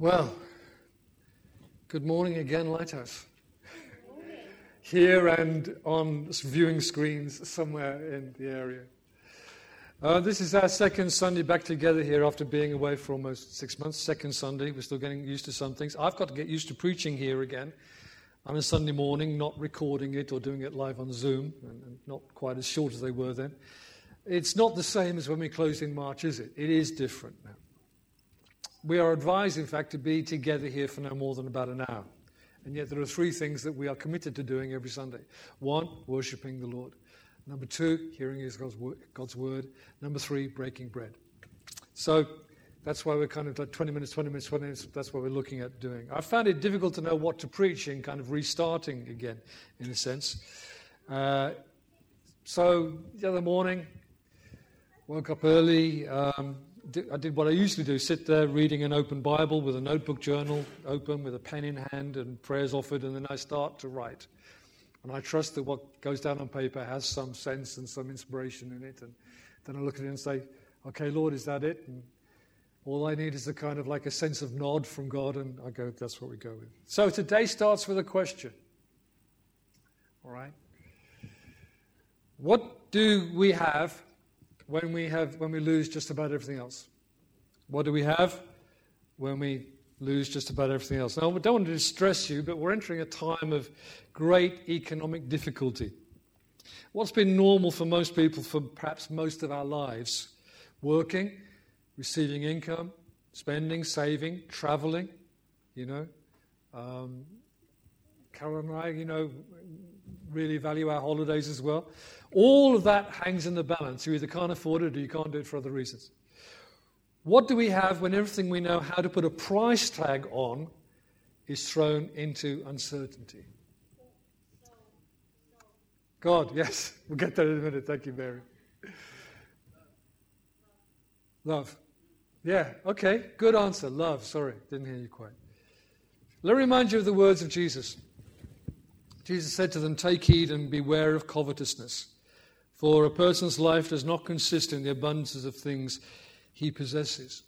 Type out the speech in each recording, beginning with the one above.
Well, good morning again, Lighthouse. Here and on viewing screens somewhere in the area. Uh, this is our second Sunday back together here after being away for almost six months. Second Sunday, we're still getting used to some things. I've got to get used to preaching here again on a Sunday morning, not recording it or doing it live on Zoom, and not quite as short as they were then. It's not the same as when we closed in March, is it? It is different now. We are advised, in fact, to be together here for no more than about an hour. And yet, there are three things that we are committed to doing every Sunday one, worshipping the Lord. Number two, hearing His God's word. Number three, breaking bread. So that's why we're kind of like 20 minutes, 20 minutes, 20 minutes. That's what we're looking at doing. I found it difficult to know what to preach in kind of restarting again, in a sense. Uh, so the other morning, woke up early. Um, I did what I usually do sit there reading an open Bible with a notebook journal open, with a pen in hand, and prayers offered, and then I start to write. And I trust that what goes down on paper has some sense and some inspiration in it. And then I look at it and say, okay, Lord, is that it? And all I need is a kind of like a sense of nod from God, and I go, that's what we go with. So today starts with a question. All right? What do we have when we, have, when we lose just about everything else? What do we have when we lose just about everything else? Now, I don't want to distress you, but we're entering a time of great economic difficulty. What's been normal for most people for perhaps most of our lives? Working, receiving income, spending, saving, traveling, you know. Um, Carol and I, you know, really value our holidays as well. All of that hangs in the balance. You either can't afford it or you can't do it for other reasons. What do we have when everything we know how to put a price tag on is thrown into uncertainty? God, yes. We'll get there in a minute. Thank you, Mary. Love. Yeah, okay. Good answer. Love. Sorry, didn't hear you quite. Let me remind you of the words of Jesus. Jesus said to them, Take heed and beware of covetousness, for a person's life does not consist in the abundances of things he possesses.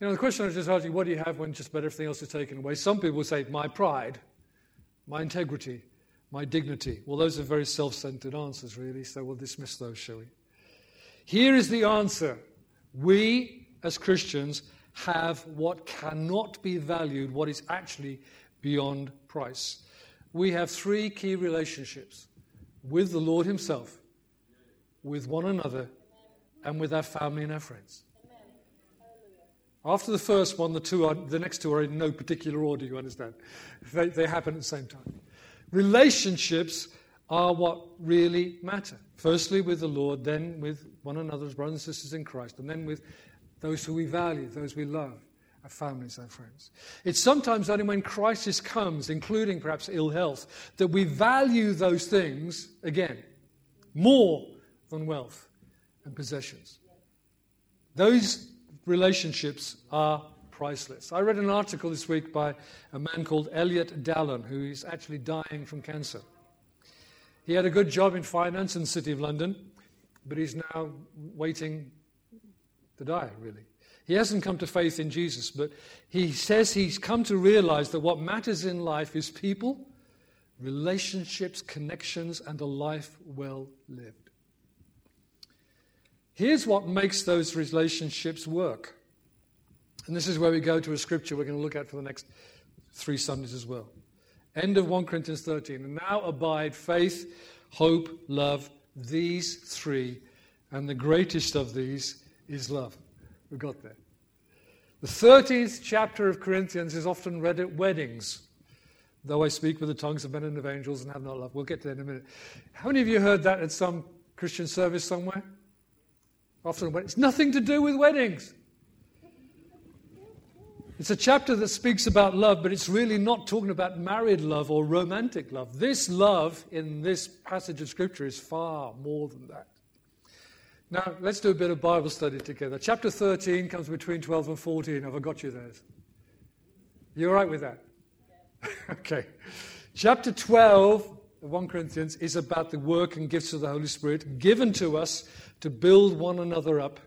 You know, the question I just asking, what do you have when just about everything else is taken away? Some people say, my pride, my integrity, my dignity. Well, those are very self centered answers, really, so we'll dismiss those, shall we? Here is the answer We, as Christians, have what cannot be valued, what is actually beyond price. We have three key relationships with the Lord Himself, with one another, and with our family and our friends. After the first one, the, two are, the next two are in no particular order, you understand? They, they happen at the same time. Relationships are what really matter. Firstly, with the Lord, then with one another's brothers and sisters in Christ, and then with those who we value, those we love our families, our friends. It's sometimes only when crisis comes, including perhaps ill health, that we value those things again more than wealth and possessions. Those relationships are priceless. I read an article this week by a man called Elliot Dallen, who is actually dying from cancer. He had a good job in finance in the City of London, but he's now waiting to die, really. He hasn't come to faith in Jesus, but he says he's come to realize that what matters in life is people, relationships, connections, and a life well lived. Here's what makes those relationships work. And this is where we go to a scripture we're going to look at for the next three Sundays as well. End of 1 Corinthians 13. And now abide faith, hope, love, these three, and the greatest of these is love. We got there. The 13th chapter of Corinthians is often read at weddings. Though I speak with the tongues of men and of angels and have not love. We'll get to that in a minute. How many of you heard that at some Christian service somewhere? Often, it's nothing to do with weddings. It's a chapter that speaks about love, but it's really not talking about married love or romantic love. This love in this passage of Scripture is far more than that. Now, let's do a bit of Bible study together. Chapter 13 comes between 12 and 14. Have I got you there? You all right with that? okay. Chapter 12 of 1 Corinthians is about the work and gifts of the Holy Spirit given to us to build one another up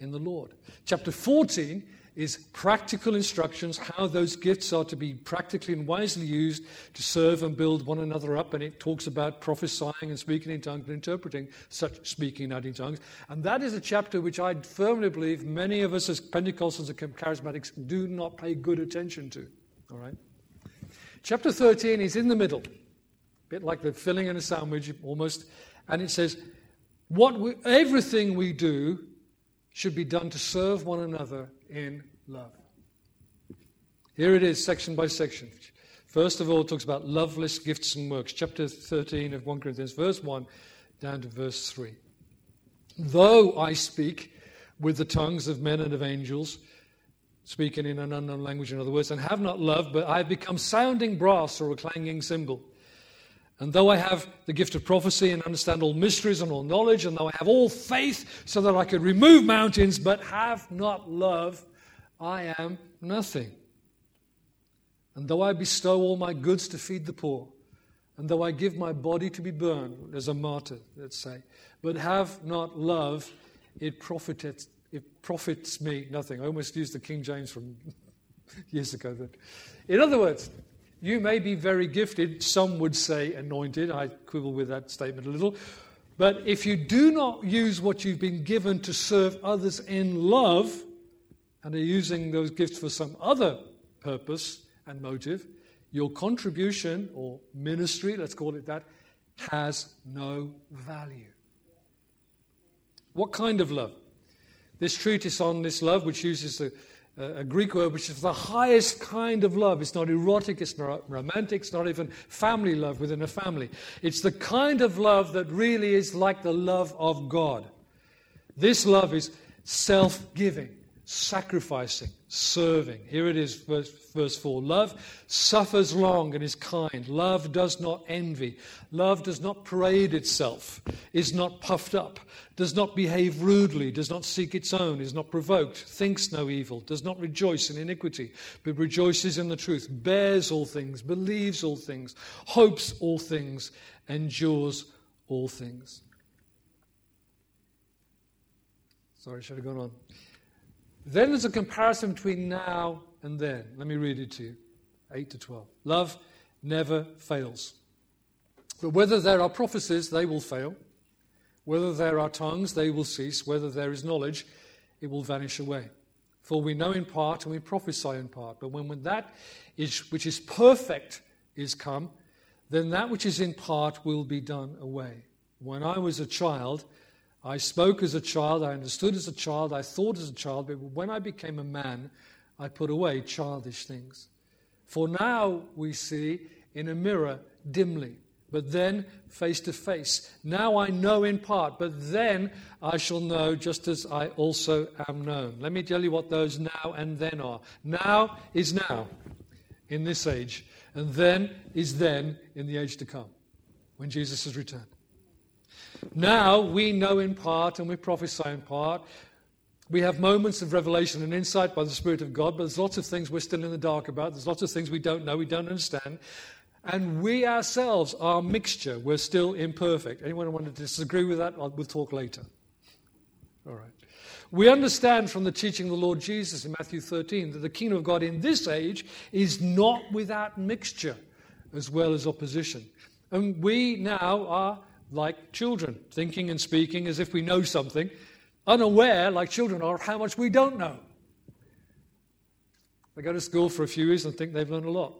in the Lord. Chapter 14 is practical instructions how those gifts are to be practically and wisely used to serve and build one another up. And it talks about prophesying and speaking in tongues and interpreting such speaking out in tongues. And that is a chapter which I firmly believe many of us as Pentecostals and charismatics do not pay good attention to. All right? Chapter 13 is in the middle, a bit like the filling in a sandwich almost. And it says, what we, everything we do should be done to serve one another in love. Here it is, section by section. First of all, it talks about loveless gifts and works. Chapter 13 of 1 Corinthians, verse 1 down to verse 3. Though I speak with the tongues of men and of angels, speaking in an unknown language, in other words, and have not love, but I have become sounding brass or a clanging cymbal. And though I have the gift of prophecy and understand all mysteries and all knowledge, and though I have all faith so that I could remove mountains, but have not love, I am nothing. And though I bestow all my goods to feed the poor, and though I give my body to be burned as a martyr, let's say, but have not love, it profiteth, it profits me nothing. I almost used the King James from years ago. Then. In other words, you may be very gifted, some would say anointed. I quibble with that statement a little. But if you do not use what you've been given to serve others in love, and are using those gifts for some other purpose and motive, your contribution or ministry, let's call it that, has no value. What kind of love? This treatise on this love, which uses the a Greek word which is the highest kind of love. It's not erotic, it's not romantic, it's not even family love within a family. It's the kind of love that really is like the love of God. This love is self giving, sacrificing, serving. Here it is, verse, verse 4. Love suffers long and is kind. Love does not envy. Love does not parade itself, is not puffed up, does not behave rudely, does not seek its own, is not provoked, thinks no evil, does not rejoice in iniquity, but rejoices in the truth, bears all things, believes all things, hopes all things, endures all things. Sorry, should have gone on. Then there's a comparison between now and then. Let me read it to you 8 to 12. Love never fails. But whether there are prophecies, they will fail. Whether there are tongues, they will cease. Whether there is knowledge, it will vanish away. For we know in part and we prophesy in part. But when, when that is, which is perfect is come, then that which is in part will be done away. When I was a child, I spoke as a child, I understood as a child, I thought as a child, but when I became a man, I put away childish things. For now we see in a mirror dimly, but then face to face. Now I know in part, but then I shall know just as I also am known. Let me tell you what those now and then are. Now is now in this age, and then is then in the age to come when Jesus has returned. Now we know in part and we prophesy in part. We have moments of revelation and insight by the Spirit of God, but there's lots of things we're still in the dark about. There's lots of things we don't know, we don't understand. And we ourselves are mixture. We're still imperfect. Anyone want to disagree with that? We'll talk later. All right. We understand from the teaching of the Lord Jesus in Matthew 13 that the kingdom of God in this age is not without mixture as well as opposition. And we now are like children, thinking and speaking as if we know something, unaware, like children are, of how much we don't know. They go to school for a few years and think they've learned a lot.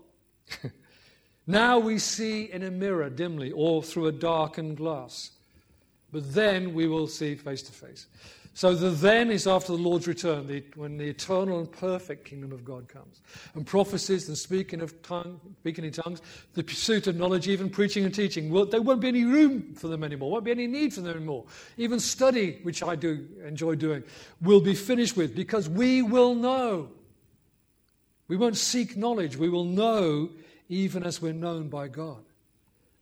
now we see in a mirror dimly or through a darkened glass, but then we will see face to face. So the then is after the Lord's return, the, when the eternal and perfect kingdom of God comes. And prophecies and speaking of tongue, speaking in tongues, the pursuit of knowledge, even preaching and teaching, will, there won't be any room for them anymore. Won't be any need for them anymore. Even study, which I do enjoy doing, will be finished with because we will know. We won't seek knowledge. We will know even as we're known by God.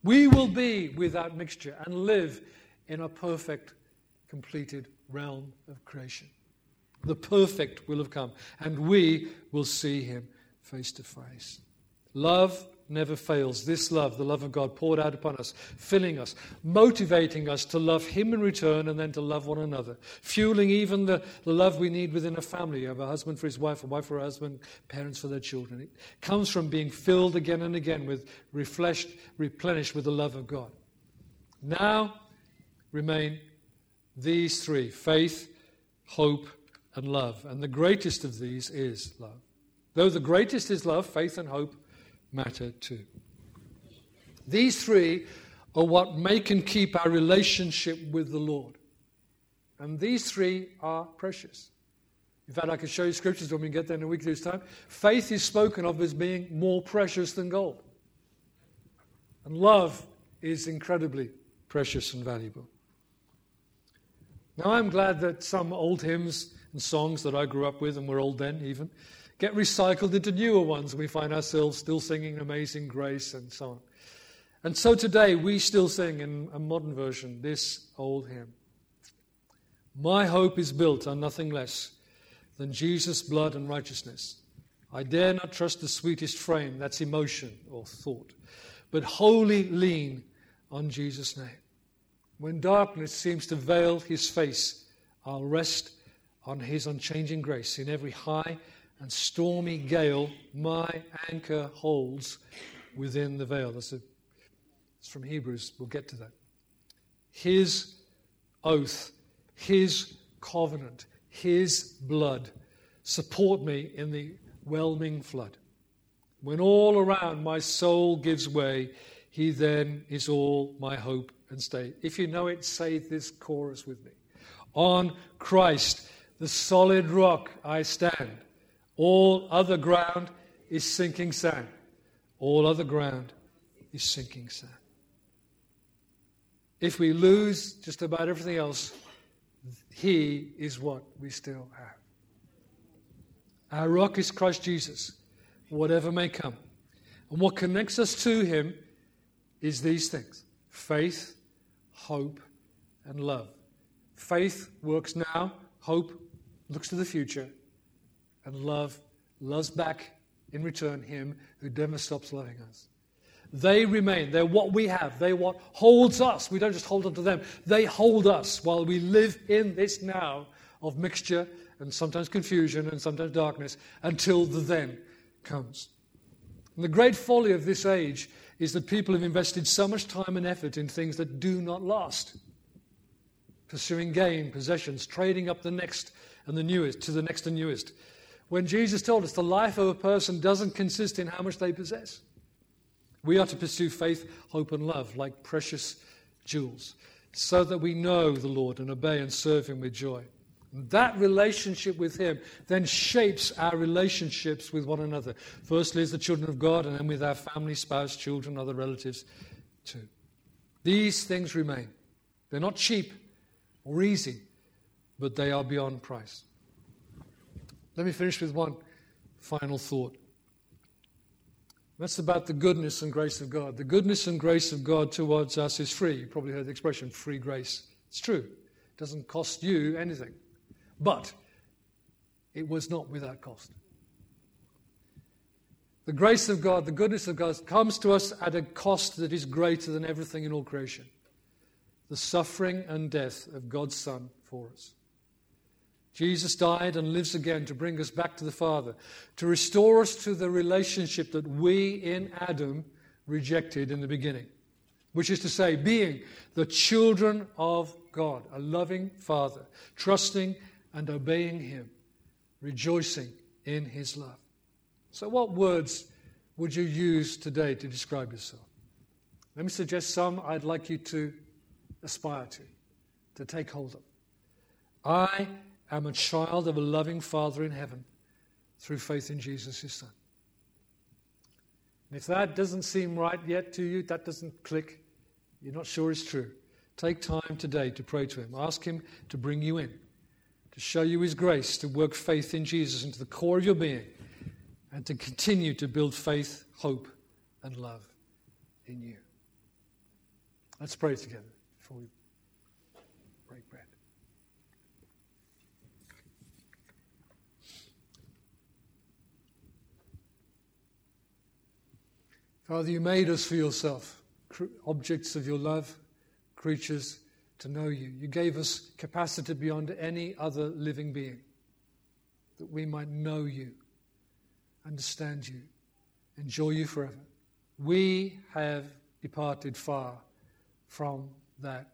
We will be without mixture and live in a perfect, completed realm of creation. The perfect will have come, and we will see him face to face. Love never fails. This love, the love of God poured out upon us, filling us, motivating us to love Him in return and then to love one another, fueling even the, the love we need within a family of a husband for his wife, a wife for her husband, parents for their children. It comes from being filled again and again with, refreshed, replenished with the love of God. Now remain these three faith, hope, and love. And the greatest of these is love. Though the greatest is love, faith and hope matter too. These three are what make and keep our relationship with the Lord. And these three are precious. In fact, I can show you scriptures when we get there in a week or two's time. Faith is spoken of as being more precious than gold. And love is incredibly precious and valuable. Now, I'm glad that some old hymns and songs that I grew up with, and were old then even, get recycled into newer ones. We find ourselves still singing Amazing Grace and so on. And so today we still sing in a modern version this old hymn. My hope is built on nothing less than Jesus' blood and righteousness. I dare not trust the sweetest frame, that's emotion or thought, but wholly lean on Jesus' name. When darkness seems to veil his face, I'll rest on his unchanging grace. In every high and stormy gale, my anchor holds within the veil. That's a, it's from Hebrews. We'll get to that. His oath, his covenant, his blood support me in the whelming flood. When all around my soul gives way, he then is all my hope and stay. If you know it, say this chorus with me. On Christ, the solid rock, I stand. All other ground is sinking sand. All other ground is sinking sand. If we lose just about everything else, He is what we still have. Our rock is Christ Jesus, whatever may come. And what connects us to Him is these things faith, hope, and love. Faith works now, hope looks to the future, and love loves back in return him who never stops loving us. They remain. They're what we have. They're what holds us. We don't just hold on to them. They hold us while we live in this now of mixture and sometimes confusion and sometimes darkness until the then comes. And the great folly of this age is that people have invested so much time and effort in things that do not last. Pursuing gain, possessions, trading up the next and the newest to the next and newest. When Jesus told us the life of a person doesn't consist in how much they possess. We are to pursue faith, hope, and love like precious jewels, so that we know the Lord and obey and serve Him with joy. That relationship with Him then shapes our relationships with one another. Firstly, as the children of God, and then with our family, spouse, children, other relatives too. These things remain. They're not cheap or easy, but they are beyond price. Let me finish with one final thought. That's about the goodness and grace of God. The goodness and grace of God towards us is free. You probably heard the expression free grace. It's true. It doesn't cost you anything. But it was not without cost. The grace of God, the goodness of God, comes to us at a cost that is greater than everything in all creation the suffering and death of God's Son for us. Jesus died and lives again to bring us back to the Father, to restore us to the relationship that we in Adam rejected in the beginning, which is to say, being the children of God, a loving Father, trusting and obeying Him, rejoicing in His love. So, what words would you use today to describe yourself? Let me suggest some I'd like you to aspire to, to take hold of. I am a child of a loving Father in heaven through faith in Jesus, His Son. And if that doesn't seem right yet to you, that doesn't click, you're not sure it's true, take time today to pray to Him. Ask Him to bring you in to show you His grace, to work faith in Jesus into the core of your being, and to continue to build faith, hope, and love in you. Let's pray together before we break bread. Father, you made us for yourself, objects of your love, creatures to know you. You gave us capacity beyond any other living being that we might know you, understand you, enjoy you forever. We have departed far from that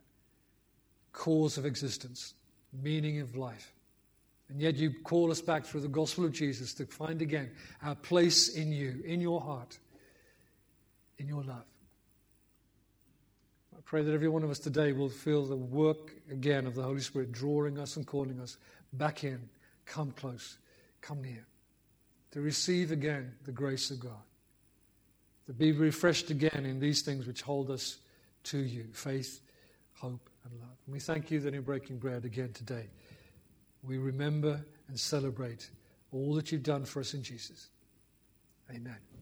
cause of existence, meaning of life. And yet you call us back through the gospel of Jesus to find again our place in you, in your heart, in your love. I pray that every one of us today will feel the work again of the Holy Spirit drawing us and calling us back in. Come close, come near, to receive again the grace of God, to be refreshed again in these things which hold us to you faith, hope, and love. And we thank you that in breaking bread again today, we remember and celebrate all that you've done for us in Jesus. Amen.